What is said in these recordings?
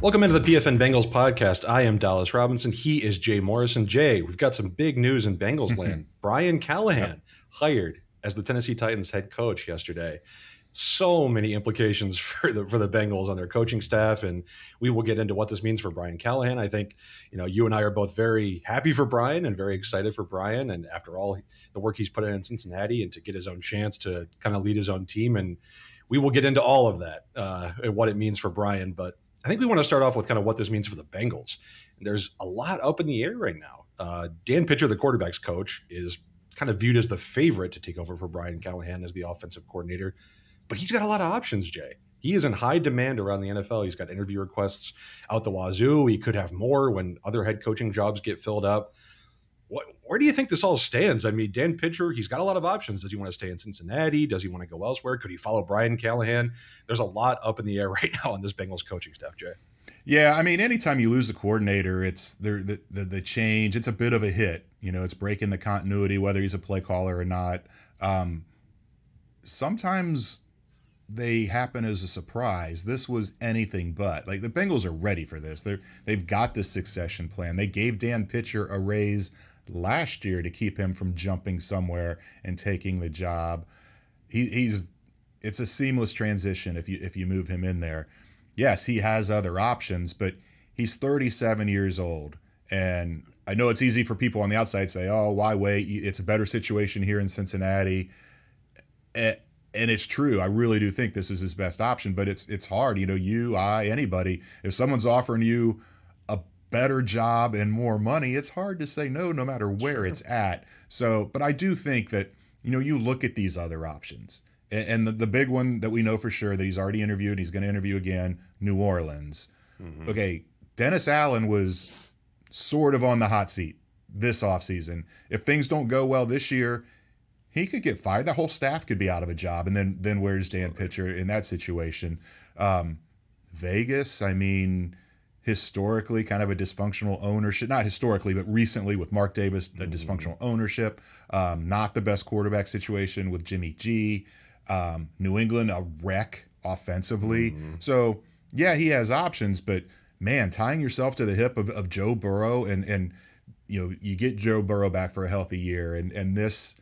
Welcome into the PFN Bengals podcast. I am Dallas Robinson. He is Jay Morrison. Jay, we've got some big news in Bengals land. Brian Callahan hired as the Tennessee Titans head coach yesterday. So many implications for the for the Bengals on their coaching staff, and we will get into what this means for Brian Callahan. I think you know you and I are both very happy for Brian and very excited for Brian. And after all the work he's put in in Cincinnati, and to get his own chance to kind of lead his own team, and we will get into all of that uh, and what it means for Brian. But I think we want to start off with kind of what this means for the Bengals. There's a lot up in the air right now. Uh, Dan Pitcher, the quarterback's coach, is kind of viewed as the favorite to take over for Brian Callahan as the offensive coordinator, but he's got a lot of options, Jay. He is in high demand around the NFL. He's got interview requests out the wazoo. He could have more when other head coaching jobs get filled up. What, where do you think this all stands? I mean, Dan Pitcher, he's got a lot of options. Does he want to stay in Cincinnati? Does he want to go elsewhere? Could he follow Brian Callahan? There's a lot up in the air right now on this Bengals coaching staff, Jay. Yeah, I mean, anytime you lose a coordinator, it's the, the the change. It's a bit of a hit. You know, it's breaking the continuity, whether he's a play caller or not. Um, sometimes they happen as a surprise. This was anything but. Like the Bengals are ready for this. They're they've got this succession plan. They gave Dan Pitcher a raise last year to keep him from jumping somewhere and taking the job. He, he's it's a seamless transition if you if you move him in there. Yes, he has other options, but he's 37 years old and I know it's easy for people on the outside say, "Oh, why wait? It's a better situation here in Cincinnati." And it's true. I really do think this is his best option, but it's it's hard. You know, you, I, anybody, if someone's offering you better job and more money, it's hard to say no, no matter where sure. it's at. So, but I do think that, you know, you look at these other options. And the, the big one that we know for sure that he's already interviewed, he's going to interview again, New Orleans. Mm-hmm. Okay, Dennis Allen was sort of on the hot seat this offseason. If things don't go well this year, he could get fired. The whole staff could be out of a job. And then then where's Dan Pitcher in that situation? Um, Vegas, I mean, historically kind of a dysfunctional ownership, not historically, but recently with Mark Davis, the mm. dysfunctional ownership, um, not the best quarterback situation with Jimmy G, um, New England, a wreck offensively. Mm. So, yeah, he has options, but man, tying yourself to the hip of, of Joe Burrow and, and, you know, you get Joe Burrow back for a healthy year and, and this,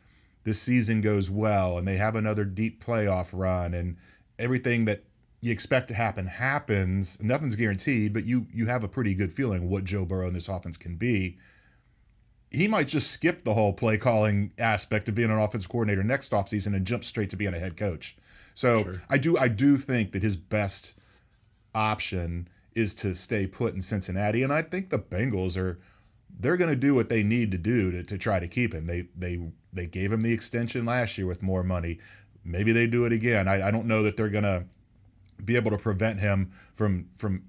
this season goes well and they have another deep playoff run and everything that you expect to happen happens. Nothing's guaranteed, but you you have a pretty good feeling what Joe Burrow and this offense can be. He might just skip the whole play calling aspect of being an offense coordinator next offseason and jump straight to being a head coach. So sure. I do I do think that his best option is to stay put in Cincinnati. And I think the Bengals are they're going to do what they need to do to, to try to keep him. They they they gave him the extension last year with more money. Maybe they do it again. I, I don't know that they're going to be able to prevent him from from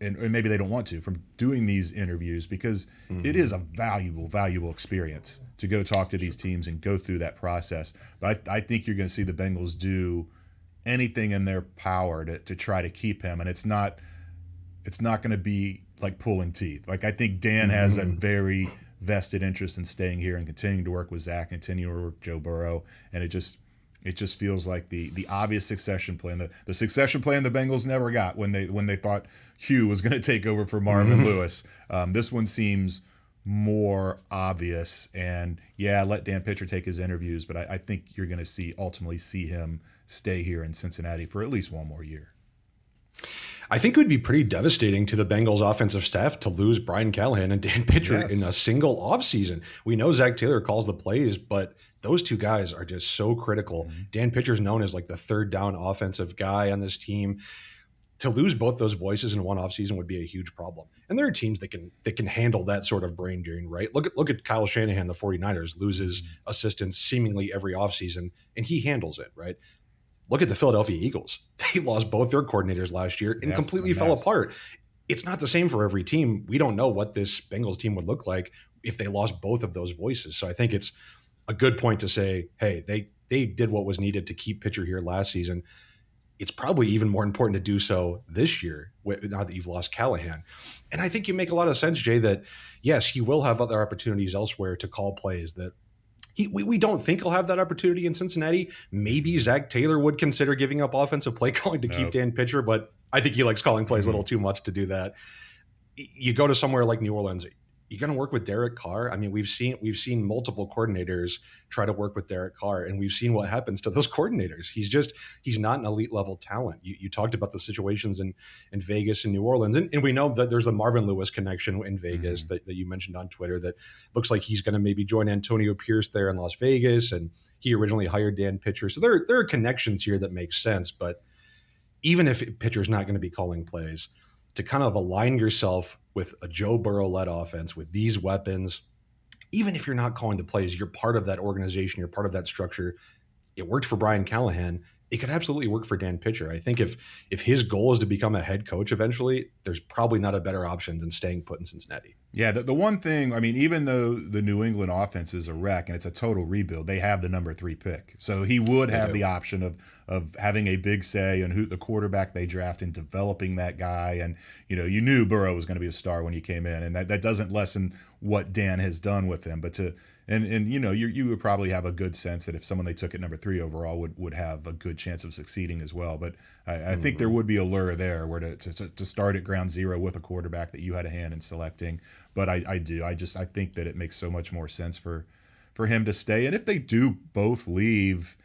and, and maybe they don't want to from doing these interviews because mm-hmm. it is a valuable valuable experience to go talk to these teams and go through that process but i, I think you're going to see the bengals do anything in their power to, to try to keep him and it's not it's not going to be like pulling teeth like i think dan mm-hmm. has a very vested interest in staying here and continuing to work with zac continuing to work with joe burrow and it just it just feels like the the obvious succession plan, the, the succession plan the Bengals never got when they when they thought Hue was going to take over for Marvin mm-hmm. Lewis. Um, this one seems more obvious, and yeah, let Dan Pitcher take his interviews, but I, I think you're going to see ultimately see him stay here in Cincinnati for at least one more year. I think it would be pretty devastating to the Bengals offensive staff to lose Brian Callahan and Dan Pitcher yes. in a single offseason. We know Zac Taylor calls the plays, but those two guys are just so critical. Mm-hmm. Dan Pitcher's known as like the third down offensive guy on this team. To lose both those voices in one offseason would be a huge problem. And there are teams that can that can handle that sort of brain drain, right? Look at look at Kyle Shanahan, the 49ers, loses mm-hmm. assistants seemingly every offseason, and he handles it, right? Look at the Philadelphia Eagles. They lost both their coordinators last year and yes, completely fell apart. It's not the same for every team. We don't know what this Bengals team would look like if they lost both of those voices. So I think it's a good point to say, hey, they they did what was needed to keep Pitcher here last season. It's probably even more important to do so this year, now that you've lost Callahan. And I think you make a lot of sense, Jay, that yes, he will have other opportunities elsewhere to call plays that he, we, we don't think he'll have that opportunity in Cincinnati. Maybe Zac Taylor would consider giving up offensive play calling to keep Dan Pitcher, but I think he likes calling plays mm-hmm. a little too much to do that. You go to somewhere like New Orleans, you're going to work with Derek Carr. I mean, we've seen we've seen multiple coordinators try to work with Derek Carr, and we've seen what happens to those coordinators. He's just he's not an elite level talent. You, you talked about the situations in in Vegas and New Orleans, and, and we know that there's the Marvin Lewis connection in Vegas mm-hmm. that, that you mentioned on Twitter. That looks like he's going to maybe join Antonio Pierce there in Las Vegas, and he originally hired Dan Pitcher. So there there are connections here that make sense, but even if Pitcher's not going to be calling plays, to kind of align yourself with a Joe Burrow led offense with these weapons, even if you're not calling the plays, you're part of that organization, you're part of that structure. It worked for Brian Callahan it could absolutely work for Dan Pitcher. I think if if his goal is to become a head coach eventually, there's probably not a better option than staying put in Cincinnati. Yeah, the, the one thing, I mean, even though the New England offense is a wreck and it's a total rebuild, they have the number three pick. So he would have the option of of having a big say on who the quarterback they draft and developing that guy. And, you know, you knew Burrow was going to be a star when you came in. And that, that doesn't lessen what Dan has done with him. But to and and you know you you would probably have a good sense that if someone they took at number three overall would would have a good chance of succeeding as well. But I, I mm-hmm. think there mm-hmm. would be a lure there where to, to to start at ground zero with a quarterback that you had a hand in selecting. But I I do I just I think that it makes so much more sense for for him to stay. And if they do both leave,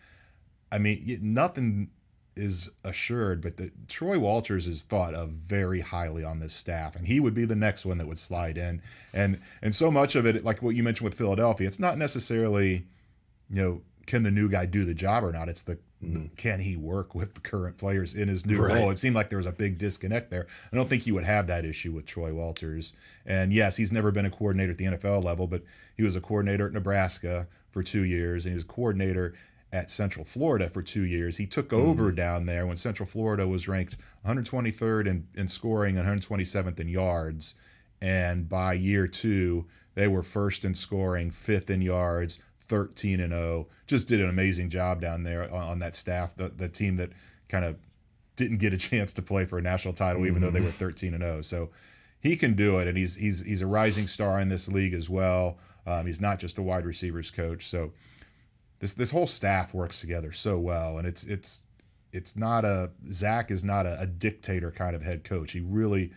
I mean nothing is assured, but the, Troy Walters is thought of very highly on this staff, and he would be the next one that would slide in. And and so much of it, like what you mentioned with Philadelphia, it's not necessarily, you know, can the new guy do the job or not? It's the mm. can he work with the current players in his new right. role? It seemed like there was a big disconnect there. I don't think he would have that issue with Troy Walters. And yes, he's never been a coordinator at the NFL level, but he was a coordinator at Nebraska for two years, and he was a coordinator at Central Florida for two years. He took over mm. down there when Central Florida was ranked 123rd in, in scoring and 127th in yards. And by year two, they were first in scoring, fifth in yards, 13 and 0. Just did an amazing job down there on, on that staff, the, the team that kind of didn't get a chance to play for a national title, even mm. though they were mm-hmm. 13 and 0. So he can do it, and he's he's he's a rising star in this league as well. Um, he's not just a wide receivers coach, so this this whole staff works together so well, and it's it's it's not a Zac is not a, a dictator kind of head coach. He really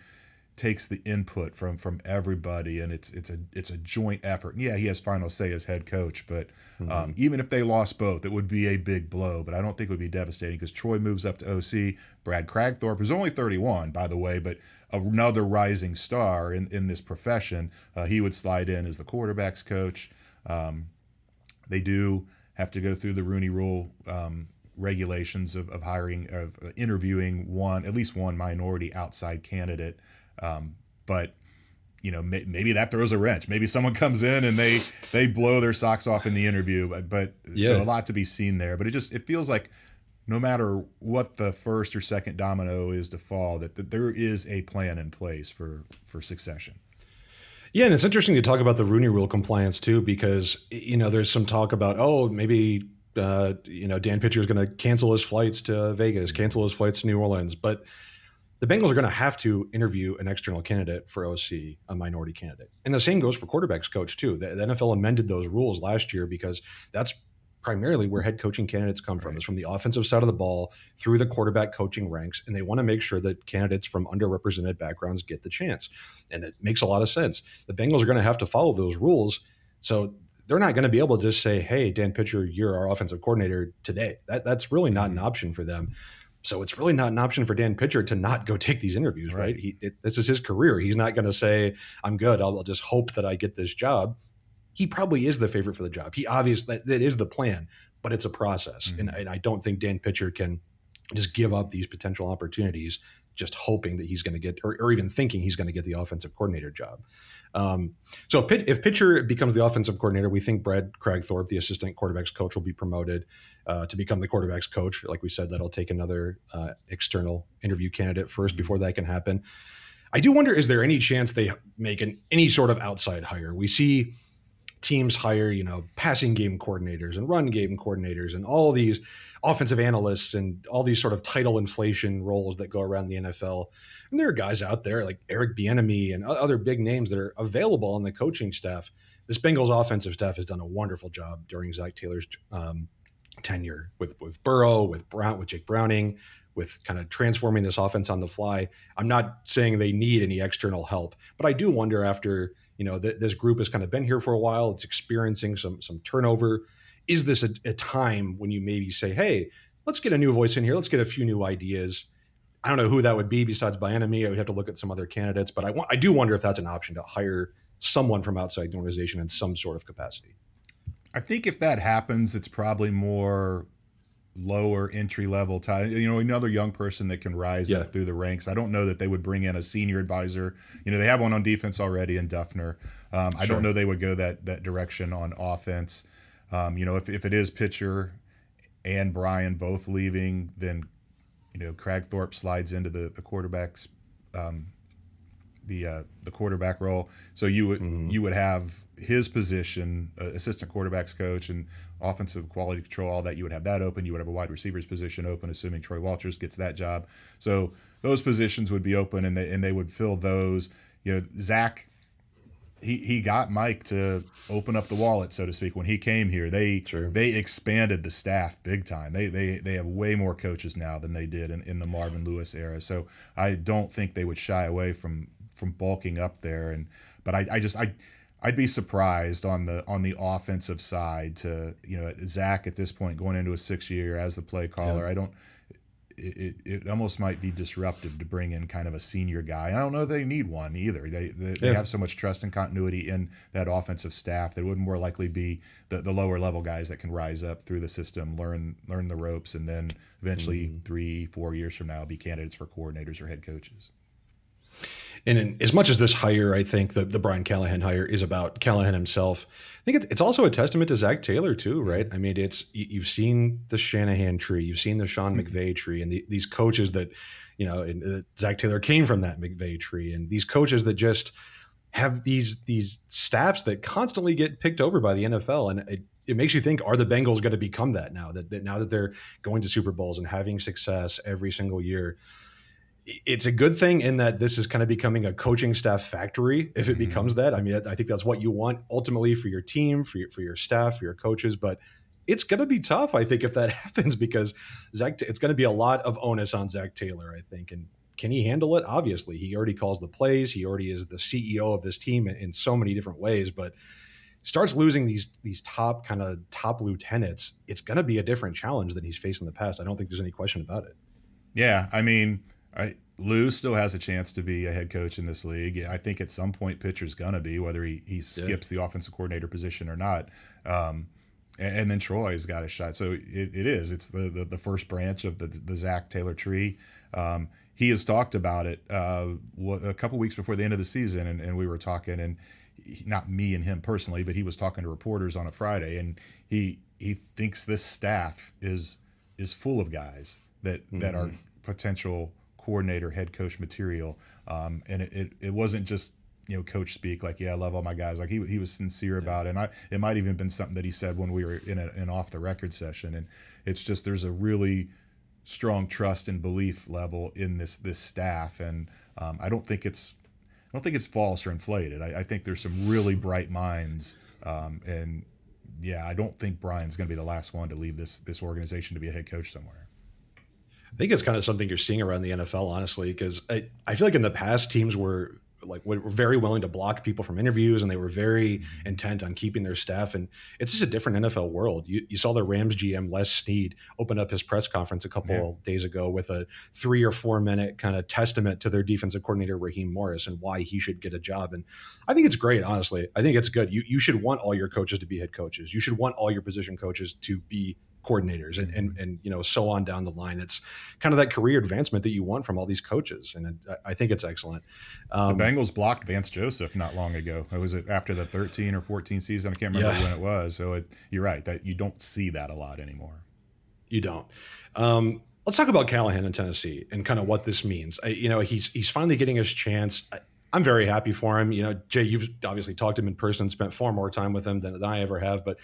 takes the input from from everybody and it's it's a it's a joint effort. And yeah, he has final say as head coach, but mm-hmm. um, even if they lost both, it would be a big blow. But I don't think it would be devastating because Troy moves up to OC. Brad Kragthorpe, is only 31, by the way, but another rising star in in this profession. Uh, he would slide in as the quarterbacks coach. Um, they do have to go through the Rooney Rule um, regulations of, of hiring of interviewing one at least one minority outside candidate. Um, but you know may, maybe that throws a wrench. Maybe someone comes in and they they blow their socks off in the interview. But, but yeah. so a lot to be seen there. But it just it feels like no matter what the first or second domino is to fall, that, that there is a plan in place for for succession. Yeah, and it's interesting to talk about the Rooney Rule compliance too, because you know there's some talk about oh maybe uh, you know Dan Pitcher is going to cancel his flights to Vegas, cancel his flights to New Orleans, but the Bengals are going to have to interview an external candidate for OC, a minority candidate, and the same goes for quarterbacks coach too. The, the NFL amended those rules last year because that's primarily where head coaching candidates come from right. is from the offensive side of the ball through the quarterback coaching ranks and they want to make sure that candidates from underrepresented backgrounds get the chance and it makes a lot of sense the bengals are going to have to follow those rules so they're not going to be able to just say hey dan pitcher you're our offensive coordinator today that, that's really not an mm-hmm. option for them so it's really not an option for Dan Pitcher to not go take these interviews, right? right? He, it, this is his career. He's not going to say, "I'm good. I'll, I'll just hope that I get this job." he probably is the favorite for the job. He obviously that, that is the plan, but it's a process, mm-hmm. and, and I don't think Dan Pitcher can just give up these potential opportunities just hoping that he's going to get, or, or, even thinking he's going to get the offensive coordinator job. Um, so if, if Pitcher becomes the offensive coordinator, we think Brad Kragthorpe, the assistant quarterbacks coach, will be promoted uh, to become the quarterbacks coach. Like we said, that'll take another uh, external interview candidate 1st mm-hmm. before that can happen. I do wonder: is there any chance they make an any sort of outside hire? We see teams hire, you know, passing game coordinators and run game coordinators and all these offensive analysts and all these sort of title inflation roles that go around the NFL. And there are guys out there like Eric Bieniemy and other big names that are available on the coaching staff this Bengals offensive staff has done a wonderful job during Zac Taylor's um, tenure with with Burrow, with Brown, with Jake Browning, with kind of transforming this offense on the fly. I'm not saying they need any external help, but I do wonder after you know th- this group has kind of been here for a while, it's experiencing some some turnover. Is this a, a time when you maybe say, hey, let's get a new voice in here, let's get a few new ideas? I don't know who that would be besides Bieniemy. I would have to look at some other candidates, but I want I do wonder if that's an option to hire someone from outside the organization in some sort of capacity. I think if that happens, it's probably more lower entry level time you know another young person that can rise yeah. up through the ranks. I don't know that they would bring in a senior advisor. You know they have one on defense already in duffner. Um, i don't know they would go that that direction on offense. Um, you know if, if it is pitcher and brian both leaving then you know Kragthorpe slides into the the quarterbacks um, the uh, the quarterback role. So you would mm-hmm. you would have his position, uh, assistant quarterbacks coach and offensive quality control, all that. You would have that open. You would have a wide receivers position open, assuming Troy Walters gets that job. So those positions would be open, and they and they would fill those. You know, Zac. he he got Mike to open up the wallet, so to speak. When he came here, they sure. they expanded the staff big time. They they they have way more coaches now than they did in, in the Marvin Lewis era. So I don't think they would shy away from from bulking up there. And but I, I just I I'd be surprised on the on the offensive side to you know Zac at this point going into a six year as the play caller. Yeah. I don't it, it almost might be disruptive to bring in kind of a senior guy. I don't know they need one either. They they, they have so much trust and continuity in that offensive staff that it would more likely be the, the lower level guys that can rise up through the system, learn learn the ropes, and then eventually mm-hmm. three four years from now be candidates for coordinators or head coaches. And in, as much as this hire, I think the, the Brian Callahan hire is about Callahan himself. I think it's it's also a testament to Zac Taylor too, right? I mean, it's you've seen the Shanahan tree, you've seen the Sean mm-hmm. McVay tree, and the, these coaches that, you know, and, uh, Zac Taylor came from that McVay tree, and these coaches that just have these these staffs that constantly get picked over by the NFL, and it, it makes you think: Are the Bengals going to become that now? That, that now that they're going to Super Bowls and having success every single year? It's a good thing in that this is kind of becoming a coaching staff factory if it mm-hmm. becomes that. I mean, I think that's what you want ultimately for your team, for your, for your staff, for your coaches, but it's going to be tough, I think, if that happens because Zac, it's going to be a lot of onus on zac Taylor, I think. And can he handle it? Obviously, he already calls the plays. He already is the CEO of this team in, in so many different ways, but starts losing these these top kind of top lieutenants, it's going to be a different challenge than he's faced in the past. I don't think there's any question about it. Yeah, I mean, I, Lou still has a chance to be a head coach in this league. I think at some point Pitcher's gonna be, whether he, he skips yeah. the offensive coordinator position or not. Um, and, and, then Troy's got a shot. So it, it is. It's the, the, the first branch of the the Zac Taylor tree. Um, he has talked about it uh, a couple weeks before the end of the season, and, and we were talking, and he, not me and him personally, but he was talking to reporters on a Friday, and he he thinks this staff is is full of guys that mm-hmm. that are mm-hmm. potential coordinator, head coach material. Um, and it, it, it, wasn't just you know coach speak like yeah I love all my guys. Like he, he was sincere about it. And I it might even been something that he said when we were in a, an off the record session. And it's just there's a really strong trust and belief level in this this staff. And um, I don't think it's I don't think it's false or inflated. I, I think there's some really bright minds. Um, and yeah I don't think Brian's going to be the last one to leave this this organization to be a head coach somewhere. I think it's kind of something you're seeing around the NFL, honestly, because I, I feel like in the past teams were like were very willing to block people from interviews and they were very mm-hmm. intent on keeping their staff and it's just a different NFL world. You, you saw the Rams GM Les Snead open up his press conference a couple yeah. days ago with a three or four minute kind of testament to their defensive coordinator Raheem Morris and why he should get a job. And I think it's great, honestly. I think it's good. You you should want all your coaches to be head coaches. You should want all your position coaches to be coordinators and, and and you know so on down the line. It's kind of that career advancement that you want from all these coaches and i think it's excellent. Um, the bengals blocked vance joseph not long ago. It was after the 13 or 14 season i can't remember yeah. when it was. So it, you're right that you don't see that a lot anymore. You don't. Um, let's talk about callahan in tennessee and kind of what this means. I, you know he's he's finally getting his chance. I, I'm very happy for him. You know, Jay, you've obviously talked to him in person, and spent far more time with him than, than I ever have. But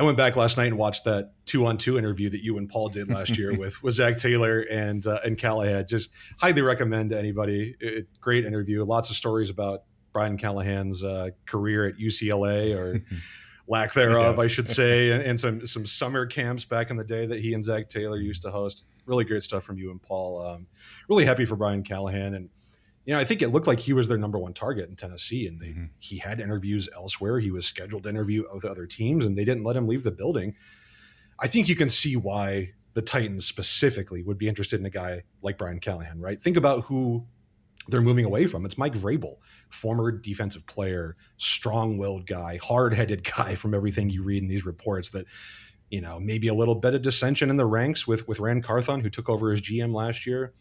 I went back last night and watched that two on two interview that you and Paul did last year with with Zac Taylor and uh, and Callahan. Just highly recommend to anybody. It, great interview. Lots of stories about Brian Callahan's uh, career at UCLA or lack thereof. I should say, and, and, some some summer camps back in the day that he and Zac Taylor used to host. Really great stuff from you and Paul. Um, really happy for Brian Callahan, and you know I think it looked like he was their number one target in Tennessee, and they, mm-hmm. he had interviews elsewhere. He was scheduled to interview with other teams, and they didn't let him leave the building. I think you can see why the Titans specifically would be interested in a guy like Brian Callahan, right? Think about who they're moving away from. It's Mike Vrabel, former defensive player, strong-willed guy, hard-headed guy from everything you read in these reports that you know, maybe a little bit of dissension in the ranks with with Ran Carthon who took over as GM last year.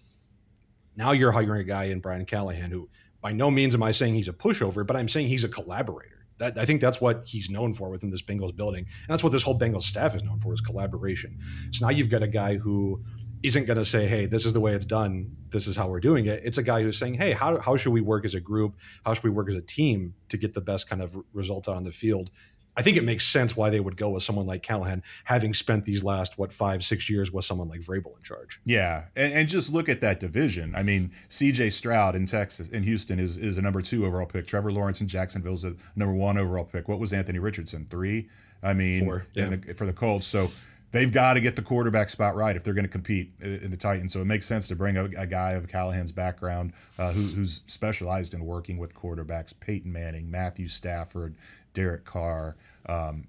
Now you're hiring a guy in Brian Callahan who by no means am I saying he's a pushover, but I'm saying he's a collaborator. That, I think that's what he's known for within this Bengals building. And that's what this whole Bengals staff is known for is collaboration. So now you've got a guy who isn't going to say, hey, this is the way it's done. This is how we're doing it. It's a guy who's saying, hey, how, how should we work as a group? How should we work as a team to get the best kind of results on the field? I think it makes sense why they would go with someone like Callahan, having spent these last what five six years with someone like Vrabel in charge. Yeah, and, and just look at that division. I mean, C.J. Stroud in Texas, in Houston, is is a number two overall pick. Trevor Lawrence in Jacksonville is a number one overall pick. What was Anthony Richardson? Three. I mean, Four, yeah. the, for the Colts. So they've got to get the quarterback spot right if they're going to compete in the Titans. So it makes sense to bring a, a guy of Callahan's background uh, who, who's specialized in working with quarterbacks Peyton Manning, Matthew Stafford, Derek Carr. Um,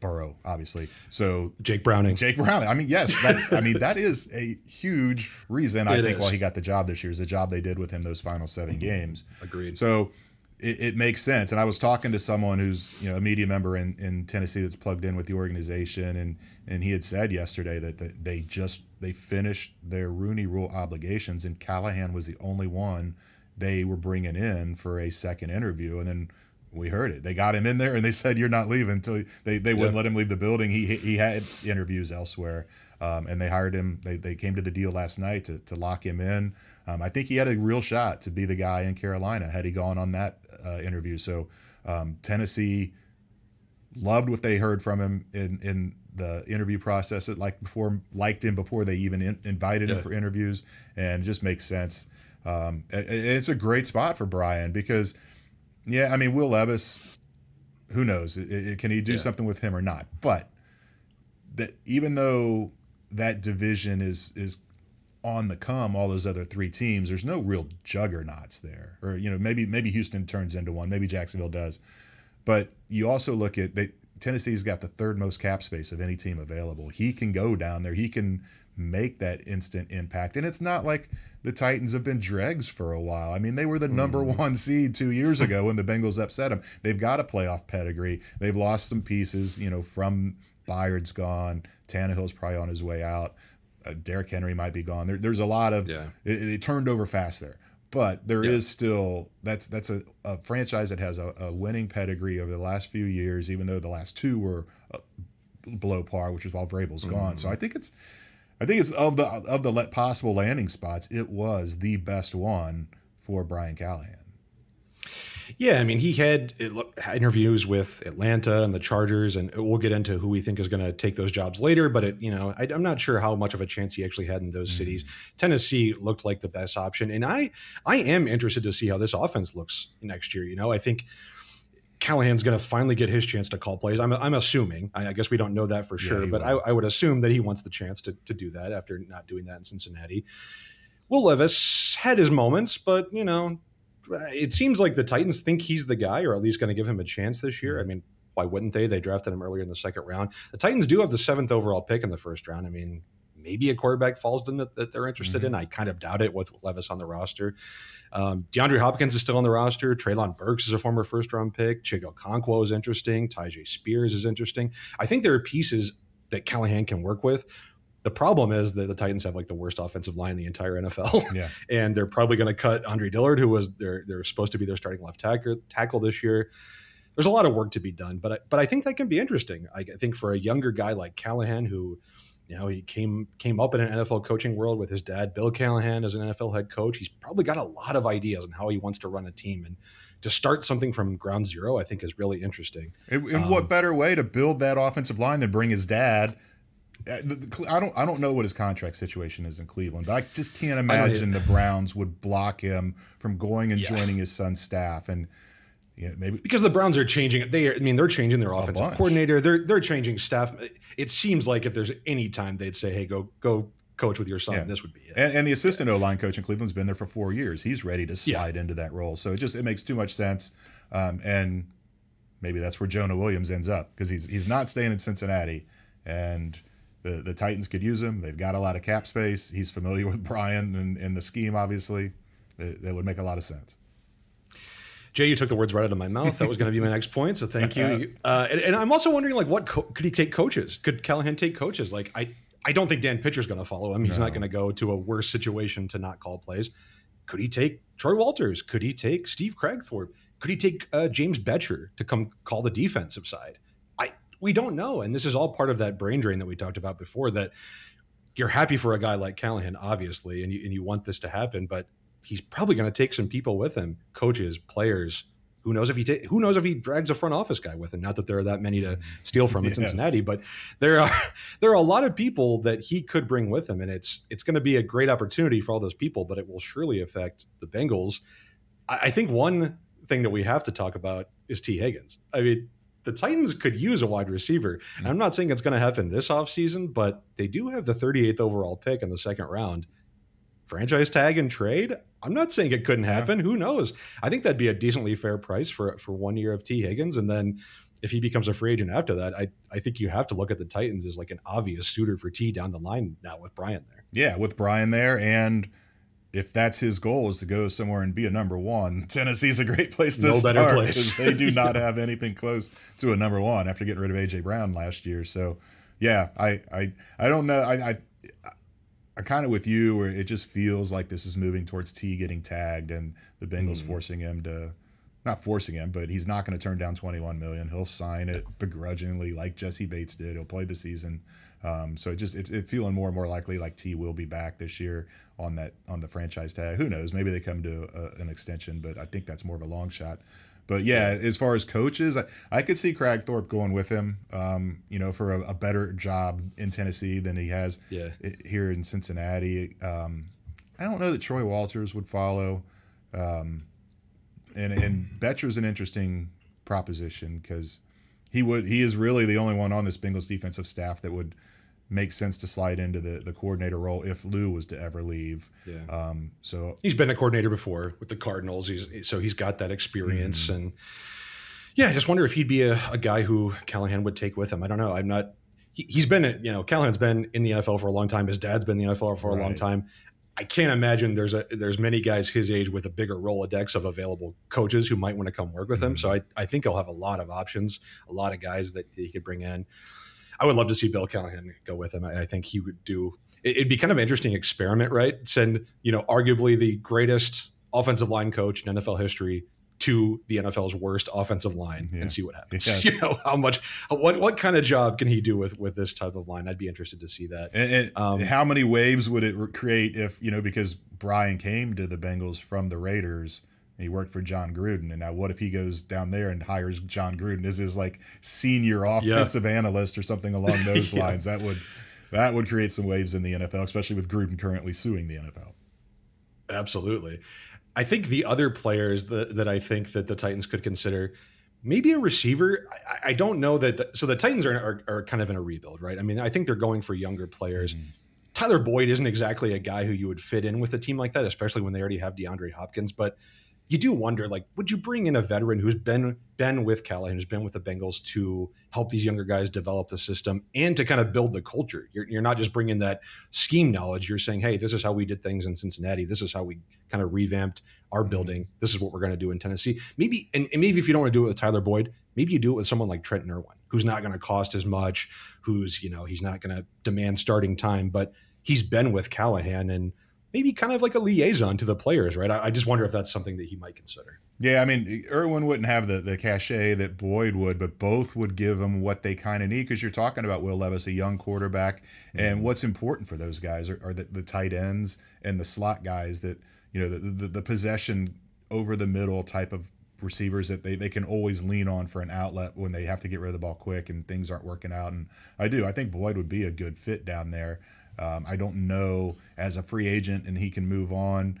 Burrow, obviously. So Jake Browning. Jake Browning. I mean, yes, that, I mean that is a huge reason I think is. why he got the job this year is the job they did with him those final 7 mm-hmm. games. Agreed. So it, it, makes sense. And I was talking to someone who's you know a media member in, in Tennessee that's plugged in with the organization, and and he had said yesterday that, that they just they finished their Rooney Rule obligations, and Callahan was the only one they were bringing in for a second interview, and then we heard it. They got him in there, and they said you're not leaving until they they wouldn't let him leave the building. He he had interviews elsewhere, um, and they hired him. They they came to the deal last night to to lock him in. Um, I think he had a real shot to be the guy in Carolina had he gone on that uh, interview. So um, Tennessee loved what they heard from him in in the interview process. It like before liked him before they even in, invited yeah. him for interviews, and it just makes sense. Um, it, it's a great spot for Brian because, yeah, I mean Will Levis, who knows? It, it, can he do yeah. something with him or not? But that even though that division is is on the come all those other three teams there's no real juggernauts there or you know maybe maybe houston turns into one maybe jacksonville does but you also look at they, tennessee's got the third most cap space of any team available he can go down there he can make that instant impact and it's not like the titans have been dregs for a while i mean they were the number mm. one seed two years ago when the bengals upset them they've got a playoff pedigree they've lost some pieces you know from Byard's gone Tannehill's probably on his way out uh, Derrick Henry might be gone. There, there's a lot of yeah. It, it, turned over fast there, but there yeah. is still that's that's a, a franchise that has a, a, winning pedigree over the last few years. Even though the last two were uh, below par, which is while Vrabel's mm-hmm. gone. So I think it's I think it's of the of the possible landing spots, it was the best one for Brian Callahan. Yeah, I mean, he had interviews with Atlanta and the Chargers, and we'll get into who we think is going to take those jobs later. But it, you know, I, am not sure how much of a chance he actually had in those mm-hmm. cities. Tennessee looked like the best option, and I, I am interested to see how this offense looks next year. You know, I think. Callahan's going to finally get his chance to call plays. I'm, I'm assuming. I, I guess we don't know that for sure, yeah, but I, I, would assume that he wants the chance to, to do that after not doing that in Cincinnati. Will Levis had his moments, but you know, it seems like the Titans think he's the guy, or at least going to give him a chance this year. Mm-hmm. I mean, why wouldn't they? They drafted him earlier in the second round. The Titans do have the seventh overall pick in the first round. I mean, maybe a quarterback falls to them that, that they're interested mm-hmm. in. I kind of doubt it with Levis on the roster. Um, DeAndre Hopkins is still on the roster. Treylon Burks is a former first round pick. Chig Okonkwo is interesting. Tyjae Spears is interesting. I think there are pieces that Callahan can work with the problem is that the Titans have like the worst offensive line in the entire NFL. Yeah. and they're probably going to cut Andre Dillard, who was they're they're supposed to be their starting left tackle tackle this year. There's a lot of work to be done, but I, but I think that can be interesting. I, I think for a younger guy like Callahan, who you know he came came up in an NFL coaching world with his dad Bill Callahan as an NFL head coach. He's probably got a lot of ideas on how he wants to run a team and to start something from ground zero. I think is really interesting. And, and um, what better way to build that offensive line than bring his dad? Uh, I don't I don't know what his contract situation is in Cleveland, but I just can't imagine the Browns would block him from going and yeah. joining his son's staff. And Yeah, maybe because the Browns are changing. They, I mean, they're changing their offensive coordinator. They're they're changing staff. It seems like if there's any time they'd say, "Hey, go go coach with your son," Yeah. this would be it. And, and the assistant O line coach in Cleveland's been there for four years. He's ready to slide into that role. So it just it makes too much sense. Um, and maybe that's where Jonah Williams ends up because he's he's not staying in Cincinnati, and the the Titans could use him. They've got a lot of cap space. He's familiar with Brian and, and the scheme. Obviously, that, that would make a lot of sense. Jay, you took the words right out of my mouth. That was going to be my next point. So thank you. Uh, and, and I'm also wondering, like, what co- could he take coaches? Could Callahan take coaches? Like, I I don't think Dan Pitcher's going to follow him. He's not going to go to a worse situation to not call plays. Could he take Troy Walters? Could he take Steve Kragthorpe? Could he take uh, James Bettcher to come call the defensive side? I we don't know, and this is all part of that brain drain that we talked about before. That you're happy for a guy like Callahan, obviously, and you and you want this to happen, but he's probably going to take some people with him, coaches, players. Who knows if he ta- who knows if he drags a front office guy with him? Not that there are that many to mm-hmm. steal from in Yes. Cincinnati, but there are there are a lot of people that he could bring with him, and it's it's going to be a great opportunity for all those people. But it will surely affect the Bengals. I, I think one thing that we have to talk about is Tee Higgins. I mean, the Titans could use a wide receiver. And mm-hmm. I'm not saying it's going to happen this offseason, but they do have the 38th overall pick in the second round. Franchise tag and trade. I'm not saying it couldn't Yeah. happen. Who knows? I think that'd be a decently fair price for for one year of Tee Higgins, and then if he becomes a free agent after that, I I think you have to look at the Titans as like an obvious suitor for T down the line now with Brian there. Yeah, with Brian there, and if that's his goal is to go somewhere and be a number one, Tennessee's a great place to No better start place. because they do not have anything close to a number one after getting rid of AJ Brown last year. So, yeah, I I I don't know. I I I'm kind of with you where it just feels like this is moving towards T getting tagged and the Bengals Mm. forcing him to. Not forcing him, but he's not going to turn down 21 million. He'll sign it begrudgingly, like Jessie Bates did. He'll play the season. Um, so it just it's it feeling more and more likely like T will be back this year on that on the franchise tag. Who knows? Maybe they come to a, an extension, but I think that's more of a long shot. But yeah, as far as coaches, I, I could see Kragthorpe going with him. Um, you know, for a, a better job in Tennessee than he has Yeah. here in Cincinnati. Um, I don't know that Troy Walters would follow. Um, and and Bettcher's an interesting proposition because he would he is really the only one on this Bengals defensive staff that would make sense to slide into the the coordinator role if Lou was to ever leave. Yeah. Um, so He's been a coordinator before with the Cardinals. He's so he's got that experience, and yeah, I just wonder if he'd be a, a guy who Callahan would take with him. I don't know. I'm not. He, he's been, you know, Callahan's been in the NFL for a long time. His dad's been in the NFL for a long time. I can't imagine there's a there's many guys his age with a bigger Rolodex of available coaches who might want to come work with him. Mhm. So I, I think he'll have a lot of options, a lot of guys that he could bring in. I would love to see Bill Callahan go with him. I, I think he would do. it- It'd be kind of an interesting experiment, right? Send you know arguably the greatest offensive line coach in NFL history to the NFL's worst offensive line Yeah. and see what happens. Yes. You know how much what what kind of job can he do with with this type of line? I'd be interested to see that. and, and Um, how many waves would it create if you know because Brian came to the Bengals from the Raiders. He worked for Jon Gruden, and now what if he goes down there and hires Jon Gruden as his like senior offensive analyst or something along those Yeah. lines? That would that would create some waves in the NFL, especially with Gruden currently suing the NFL. Absolutely. I think the other players that, that I think that the Titans could consider, maybe a receiver. I, I don't know that. The, so the Titans are, are are kind of in a rebuild, right? I mean, I think they're going for younger players. Mm-hmm. Tyler Boyd isn't exactly a guy who you would fit in with a team like that, especially when they already have DeAndre Hopkins. But you do wonder, like, would you bring in a veteran who's been been with Callahan, who's been with the Bengals to help these younger guys develop the system and to kind of build the culture? You're, you're not just bringing that scheme knowledge. You're saying, hey, this is how we did things in Cincinnati. This is how we kind of revamped our mm-hmm. building. This is what we're going to do in Tennessee. Maybe, and, and maybe if you don't want to do it with Tyler Boyd, maybe you do it with someone like Trent Irwin, who's not going to cost as much, who's, you know, he's not going to demand starting time, but he's been with Callahan and maybe kind of like a liaison to the players, right? I, I just wonder if that's something that he might consider. Yeah, I mean, Irwin wouldn't have the, the cachet that Boyd would, but both would give him what they kind of need because you're talking about Will Levis, a young quarterback. And mm-hmm. what's important for those guys are, are the, the tight ends and the slot guys that, you know, the, the, the possession over the middle type of receivers that they, they can always lean on for an outlet when they have to get rid of the ball quick and things aren't working out. And I do. I think Boyd would be a good fit down there. Um, I don't know as a free agent and he can move on.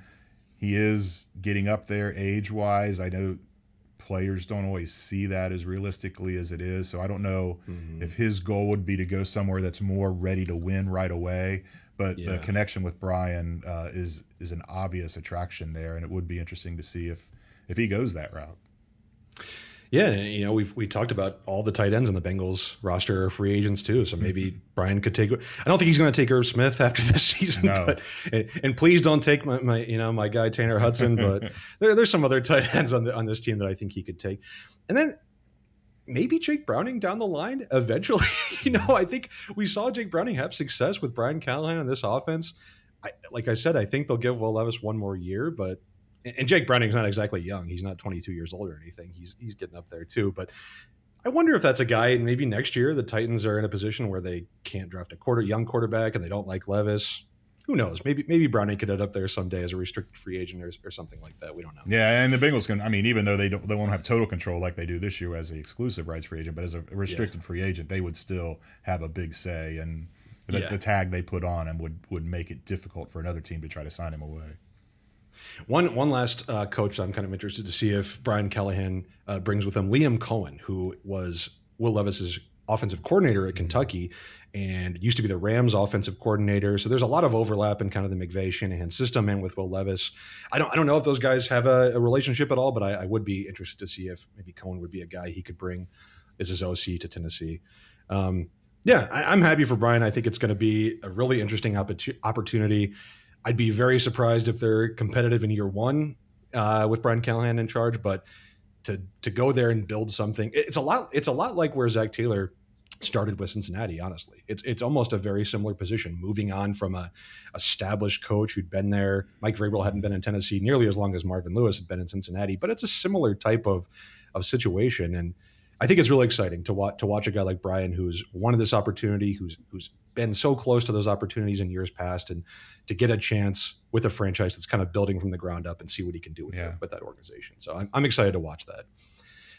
He is getting up there age wise. I know players don't always see that as realistically as it is. So I don't know mm-hmm. if his goal would be to go somewhere that's more ready to win right away. But yeah. the connection with Brian uh, is is an obvious attraction there, and it would be interesting to see if if he goes that route. Yeah, you know, we've we talked about all the tight ends in the Bengals roster are free agents too. So maybe mm-hmm. Brian could take. I don't think he's going to take Irv Smith after this season. No. But and, and, please don't take my, my you know my guy Tanner Hudson. But there, there's some other tight ends on the, on this team that I think he could take. And then maybe Jake Browning down the line eventually. you know, I think we saw Jake Browning have success with Brian Callahan on this offense. I, like I said, I think they'll give Will Levis one more year, but and Jake Browning's not exactly young. He's not 22 years old or anything. He's he's getting up there too. But I wonder if that's a guy. Maybe next year the Titans are in a position where they can't draft a quarter young quarterback and they don't like Levis. Who knows? Maybe maybe Browning could end up there someday as a restricted free agent or, or something like that. We don't know. Yeah, and the Bengals can. I mean, even though they don't, they won't have total control like they do this year as the exclusive rights free agent, but as a restricted yeah. free agent, they would still have a big say and the, yeah. the tag they put on him would would make it difficult for another team to try to sign him away. One one last uh, coach I'm kind of interested to see if Brian Callahan uh, brings with him Liam Coen, who was Will Levis's offensive coordinator at Kentucky and used to be the Rams offensive coordinator. So there's a lot of overlap in kind of the McVay Shanahan system and with Will Levis. I don't I don't know if those guys have a, a relationship at all, but I, I, would be interested to see if maybe Coen would be a guy he could bring as his OC to Tennessee. Um, yeah, I, am happy for Brian. I think it's going to be a really interesting opportunity. I'd be very surprised if they're competitive in year one uh, with Brian Callahan in charge, but to to go there and build something, it's a lot. It's a lot like where Zac Taylor started with Cincinnati. Honestly, it's it's almost a very similar position, moving on from a established coach who'd been there. Mike Vrabel hadn't been in Tennessee nearly as long as Marvin Lewis had been in Cincinnati, but it's a similar type of of situation and. I think it's really exciting to watch to watch a guy like Brian who's wanted this opportunity, who's who's been so close to those opportunities in years past, and to get a chance with a franchise that's kind of building from the ground up and see what he can do with, yeah. with that organization. So I'm, I'm excited to watch that.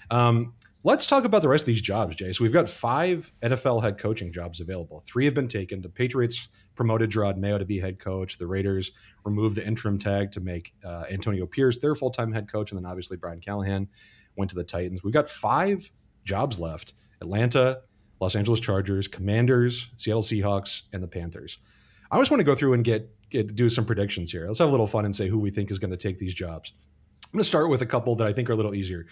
Um, let's talk about the rest of these jobs, Jay. So we've got five NFL head coaching jobs available. Three have been taken. The Patriots promoted Jerod Mayo to be head coach. The Raiders removed the interim tag to make uh, Antonio Pierce their full time head coach, and then obviously Brian Callahan went to the Titans. We've got five jobs left Atlanta, Los Angeles Chargers, Commanders, Seattle Seahawks, and the Panthers. I just want to go through and get, get do some predictions here. Let's have a little fun and say who we think is going to take these jobs. I'm going to start with a couple that I think are a little easier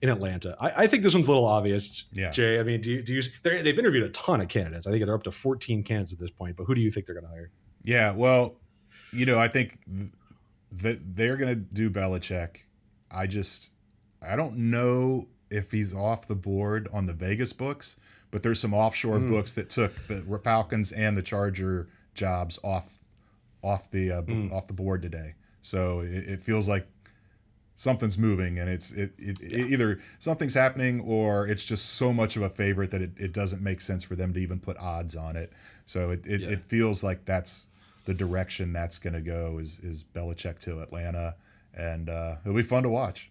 in Atlanta. I, I think this one's a little obvious, yeah. Jay. I mean, do you, do you they've interviewed a ton of candidates. I think they're up to 14 candidates at this point. But who do you think they're going to hire? Yeah, well, you know, I think that they're going to do Belichick. I just I don't know if he's off the board on the Vegas books, but there's some offshore mm. books that took the Falcons and the Charger jobs off off the uh, mm. off the board today. So it, it, feels like something's moving, and it's it, it, yeah. it, either something's happening or it's just so much of a favorite that it, it doesn't make sense for them to even put odds on it. So it it, yeah. it feels like that's the direction that's going to go is is Belichick to Atlanta, and uh, it'll be fun to watch.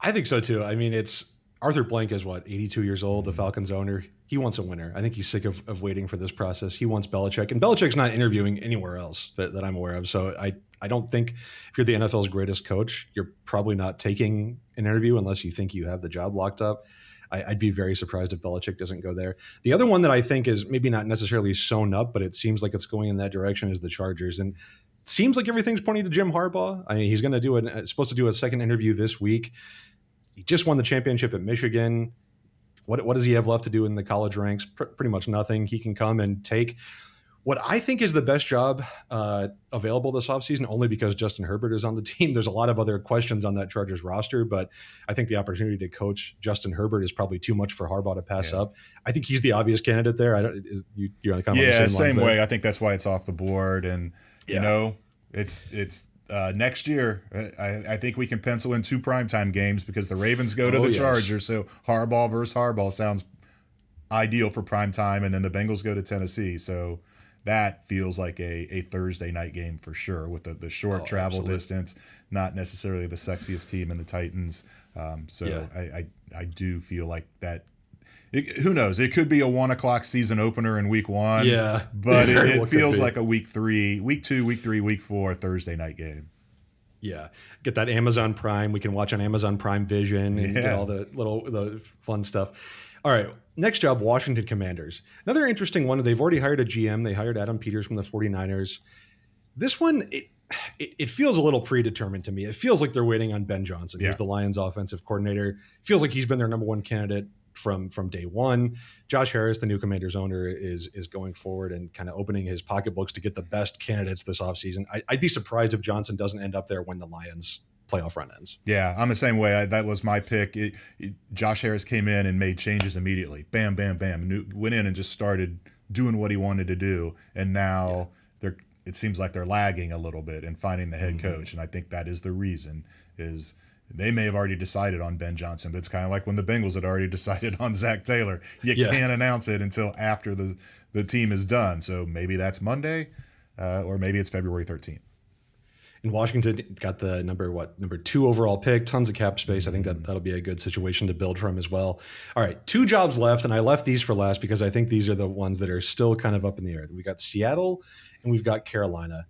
I think so too. I mean, it's Arthur Blank is what 82 years old, the. Falcons owner. He wants a winner. I think he's sick of, of waiting for this process. He wants Belichick, and Belichick's not interviewing anywhere else that, that I'm aware of. So I I don't think if you're the NFL's greatest coach, you're probably not taking an interview unless you think you have the job locked up. I, would be very surprised if Belichick doesn't go there. The other one that I think is maybe not necessarily sewn up, but it seems like it's going in that direction is the Chargers. And seems like everything's pointing to Jim Harbaugh. I mean, he's going to do a supposed to do a second interview this week. He just won the championship at Michigan. What, what does he have left to do in the college ranks? Pr- pretty much nothing. He can come and take what I think is the best job uh, available this offseason, only because Justin Herbert is on the team. There's a lot of other questions on that Chargers roster, but I think the opportunity to coach Justin Herbert is probably too much for Harbaugh to pass yeah. up. I think he's the obvious candidate there. I don't. Is, you, are kind of yeah, same, same way. I think that's why it's off the board, and yeah. you know, it's it's uh, next year, I, I, think we can pencil in two primetime games because the Ravens go to oh, the yes. Chargers. So Harbaugh versus Harbaugh sounds ideal for prime time, and then the Bengals go to Tennessee. So that feels like a, a Thursday night game for sure with the, the short oh, travel absolutely. distance, not necessarily the sexiest team in the Titans. Um, so yeah. I, I, I do feel like that it, who knows? It could be a one o'clock season opener in week one. Yeah, but it, it feels like a week three, week two, week three, week four Thursday night game. Yeah, get that Amazon Prime. We can watch on Amazon Prime Vision and yeah. get all the little the fun stuff. All right, next job, Washington Commanders. Another interesting one. They've already hired a GM. They hired Adam Peters from the 49ers. This one, it, it, it, feels a little predetermined to me. It feels like they're waiting on Ben Johnson, yeah. who's the Lions offensive coordinator. It feels like he's been their number one candidate from from day one. Josh Harris, the new Commanders owner, is is going forward and kind of opening his pocketbooks to get the best candidates this offseason. I, I'd be surprised if Johnson doesn't end up there when the Lions playoff run ends. Yeah, I'm the same way. I, that was my pick. It, it, Josh Harris came in and made changes immediately. Bam, bam, bam. New, went in and just started doing what he wanted to do, and now yeah. they're. It seems like they're lagging a little bit in finding the head mm-hmm. coach, and I think that is the reason. Is they may have already decided on Ben Johnson, but it's kind of like when the Bengals had already decided on Zac Taylor. You yeah. can't announce it until after the the team is done. So maybe that's Monday, uh, or maybe it's February 13th. And Washington got the number what number two overall pick, tons of cap space. I think that that'll be a good situation to build from as well. All right, two jobs left, and I left these for last because I think these are the ones that are still kind of up in the air. We got Seattle and we've got Carolina.